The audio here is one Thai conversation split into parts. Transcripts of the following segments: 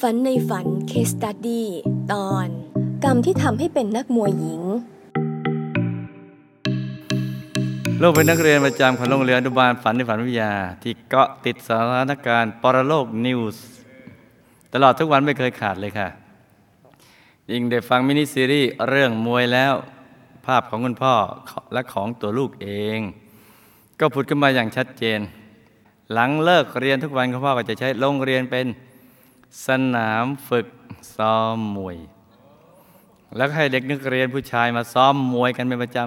ฝันในฝัน case study ตอน กรรมที่ทำให้เป็นนักมวยหญิง ลูกเป็นนักเรียนประจำของโรงเรียนอนุบาลฝันในฝันวิทยา ที่เกาะติดสถานการณ์ปรโลก news ตลอดทุกวันไม่เคยขาดเลยค่ะ ยิ่งได้ฟังมินิซีรีส์เรื่องมวยแล้ว ภาพของคุณพ่อและของตัวลูกเอง ก็ผุดขึ้นมาอย่างชัดเจน หลังเลิกเรียนทุกวันคุณพ่อก็จะใช้โรงเรียนเป็น สนามฝึกซ้อมมวย แล้วให้เด็กนักเรียนผู้ชายมาซ้อมมวยกันเป็นประจ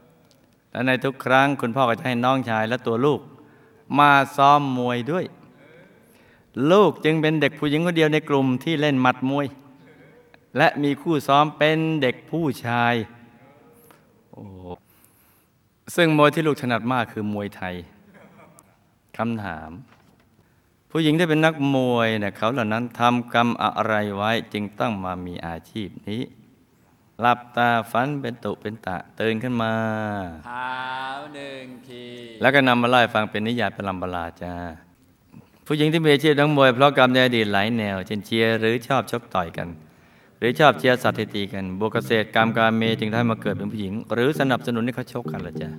ำ และในทุกครั้งคุณพ่อก็จะให้น้องชายและตัวลูก มาซ้อมมวยด้วย ลูกจึงเป็นเด็กผู้หญิงคนเดียวในกลุ่มที่เล่นหมัดมวย และมีคู่ซ้อมเป็นเด็กผู้ชายโอ้ซึ่งมวยที่ลูกถนัดมากคือมวยไทยคำถาม ผู้หญิงที่เป็นนักมวยเนี่ยเขาเหล่านั้นทำกรรมอะไรไว้จึงต้องมามีอาชีพนี้หลับตาฝันเป็นตุเป็นตะตื่นขึ้นมาเท้าหนึ่งทีแล้วก็นำมาไล่าให้ฟังเป็นนิยายเป็นลำบลาจ้าผู้หญิงที่มีอาชีพนักมวยเพราะกรรมในอดีตหลายแนว เช่นเชียร์หรือชอบชกต่อยกัน หรือชอบเชียร์สัตว์ให้ตีกันบวกเกษตรกรรมการเมจึงทำให้มาเกิดเป็นผู้หญิง หรือสนับสนุนให้เขาชกกันละจ้ะ